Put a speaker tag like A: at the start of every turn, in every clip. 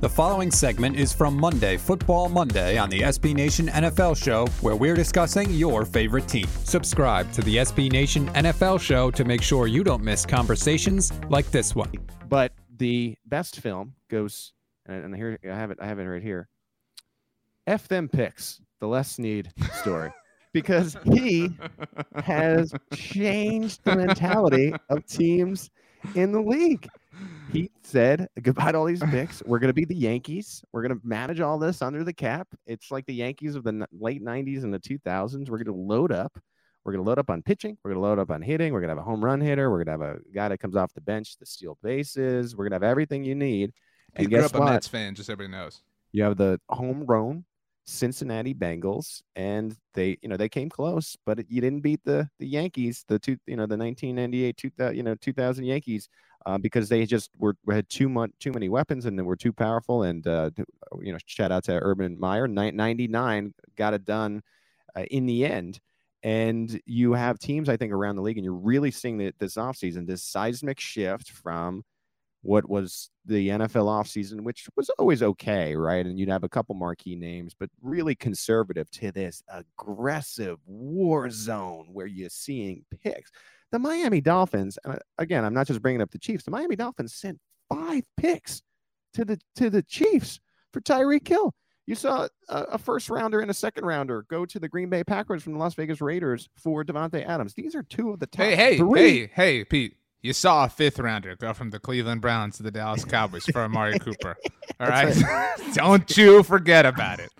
A: The following segment is from Monday, Football Monday, on the SB Nation NFL Show, where we're discussing your favorite team. Subscribe to the SB Nation NFL Show to make sure you don't miss conversations like this one.
B: But the best film goes, and here I have it. I have it right here. F them picks the Les Snead story. because he has changed the mentality of teams in the league he said goodbye to all these picks. We're going to be the Yankees. We're going to manage all this under the cap. It's like the Yankees of the late 90s and the 2000s. We're going to load up. We're going to load up on pitching. We're going to load up on hitting. We're going to have a home run hitter. We're going to have a guy that comes off the bench to steal bases. We're going to have everything you need.
C: And
B: guess
C: grew up
B: what?
C: a Mets fan, just everybody knows.
B: You have the homegrown Cincinnati Bengals, and they, you know, they came close, but you didn't beat the the Yankees, the two, you know, the 1998, 2000, you know, 2000 Yankees uh, because they just were had too much too many weapons and they were too powerful. And uh, you know, shout out to Urban Meyer, 99 got it done uh, in the end. And you have teams, I think, around the league, and you're really seeing that this offseason, this seismic shift from what was the NFL offseason, which was always okay, right? And you'd have a couple marquee names, but really conservative to this aggressive war zone where you're seeing picks the Miami Dolphins, and uh, again, I'm not just bringing up the Chiefs. The Miami Dolphins sent five picks to the to the Chiefs for Tyreek Hill. You saw a, a, first rounder and a second rounder go to the Green Bay Packers from the Las Vegas Raiders for Davante Adams. These are two of the top.
C: Hey, hey,
B: three.
C: hey, hey, Pete. You saw a fifth rounder go from the Cleveland Browns to the Dallas Cowboys for Amari Cooper. All right, right. don't you forget about it.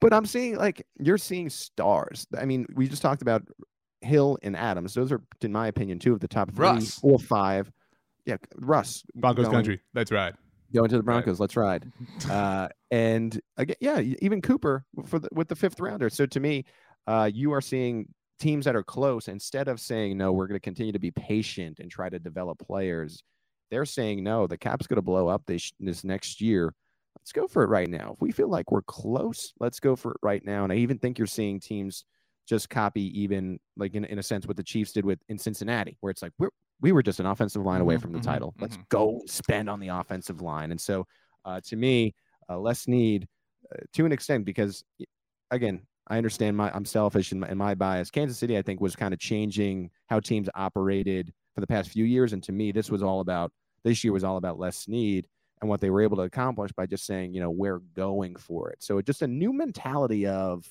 B: But I'm seeing like you're seeing stars. I mean, we just talked about Hill, and Adams. Those are, in my opinion, two of the top three
C: Russ.
B: or five. Yeah, Russ.
C: Broncos
B: going,
C: country. That's right.
B: Going to the Broncos. Right. Let's ride. Uh, and again, yeah, even Cooper for the, with the fifth rounder. So to me, uh, you are seeing teams that are close instead of saying no, we're going to continue to be patient and try to develop players. They're saying no, the cap's going to blow up this this next year. Let's go for it right now. If we feel like we're close, let's go for it right now. And I even think you're seeing teams just copy even like in, in a sense what the Chiefs did with in Cincinnati, where it's like we're we were just an offensive line away mm-hmm, from the mm-hmm, title. Let's mm-hmm. go spend on the offensive line. And so uh, to me, uh, Les Snead uh, to an extent because again, I understand my I'm selfish and my, in my bias. Kansas City, I think, was kind of changing how teams operated for the past few years, and to me, this was all about this year was all about Les Snead and what they were able to accomplish by just saying, you know, we're going for it. So just a new mentality of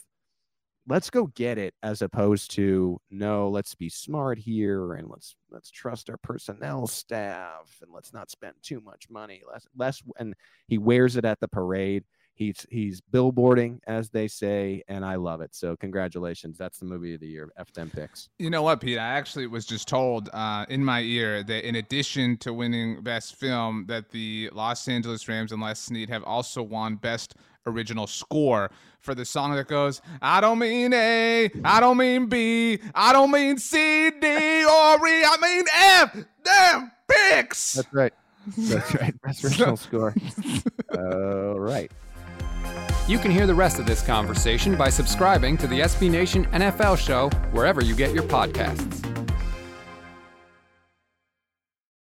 B: let's go get it as opposed to no let's be smart here and let's let's trust our personnel staff and let's not spend too much money less less and he wears it at the parade. He's he's billboarding as they say and i love it. So congratulations. That's the movie of the year f them picks.
C: You know what pete? I actually was just told uh, in my ear that in addition to winning best film that the los angeles rams and les snead have also won best original score for the song that goes, I don't mean A, I don't mean B, I don't mean C, D, or E, I mean F. Damn, picks.
B: That's right. That's right. Best original score. All right.
A: You can hear the rest of this conversation by subscribing to the SB Nation NFL show wherever you get your podcasts.